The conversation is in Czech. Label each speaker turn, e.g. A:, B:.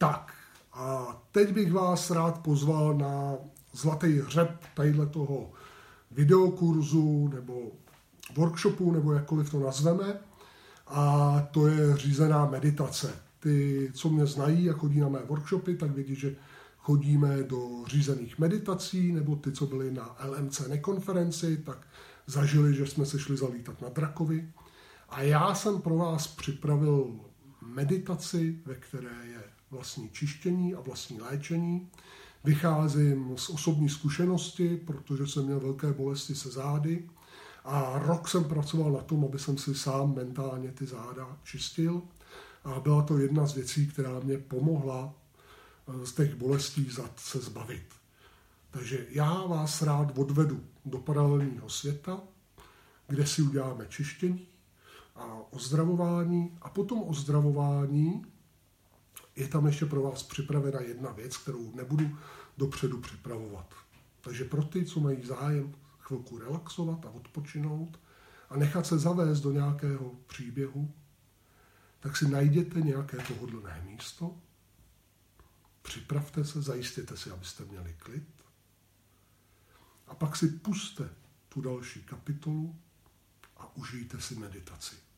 A: Tak a teď bych vás rád pozval na zlatý hřeb tadyhle toho videokurzu nebo workshopu, nebo jakkoliv to nazveme. A to je řízená meditace. Ty, co mě znají a chodí na mé workshopy, tak vědí, že chodíme do řízených meditací, nebo ty, co byli na LMC nekonferenci, tak zažili, že jsme se šli zalítat na drakovi. A já jsem pro vás připravil meditaci, ve které je vlastní čištění a vlastní léčení. Vycházím z osobní zkušenosti, protože jsem měl velké bolesti se zády a rok jsem pracoval na tom, aby jsem si sám mentálně ty záda čistil. A byla to jedna z věcí, která mě pomohla eh, z těch bolestí zad se zbavit. Takže já vás rád odvedu do paralelního světa, kde si uděláme čištění a ozdravování. A potom ozdravování je tam ještě pro vás připravena jedna věc, kterou nebudu dopředu připravovat. Takže pro ty, co mají zájem chvilku relaxovat a odpočinout a nechat se zavést do nějakého příběhu, tak si najděte nějaké pohodlné místo, připravte se, zajistěte si, abyste měli klid a pak si puste tu další kapitolu a užijte si meditaci.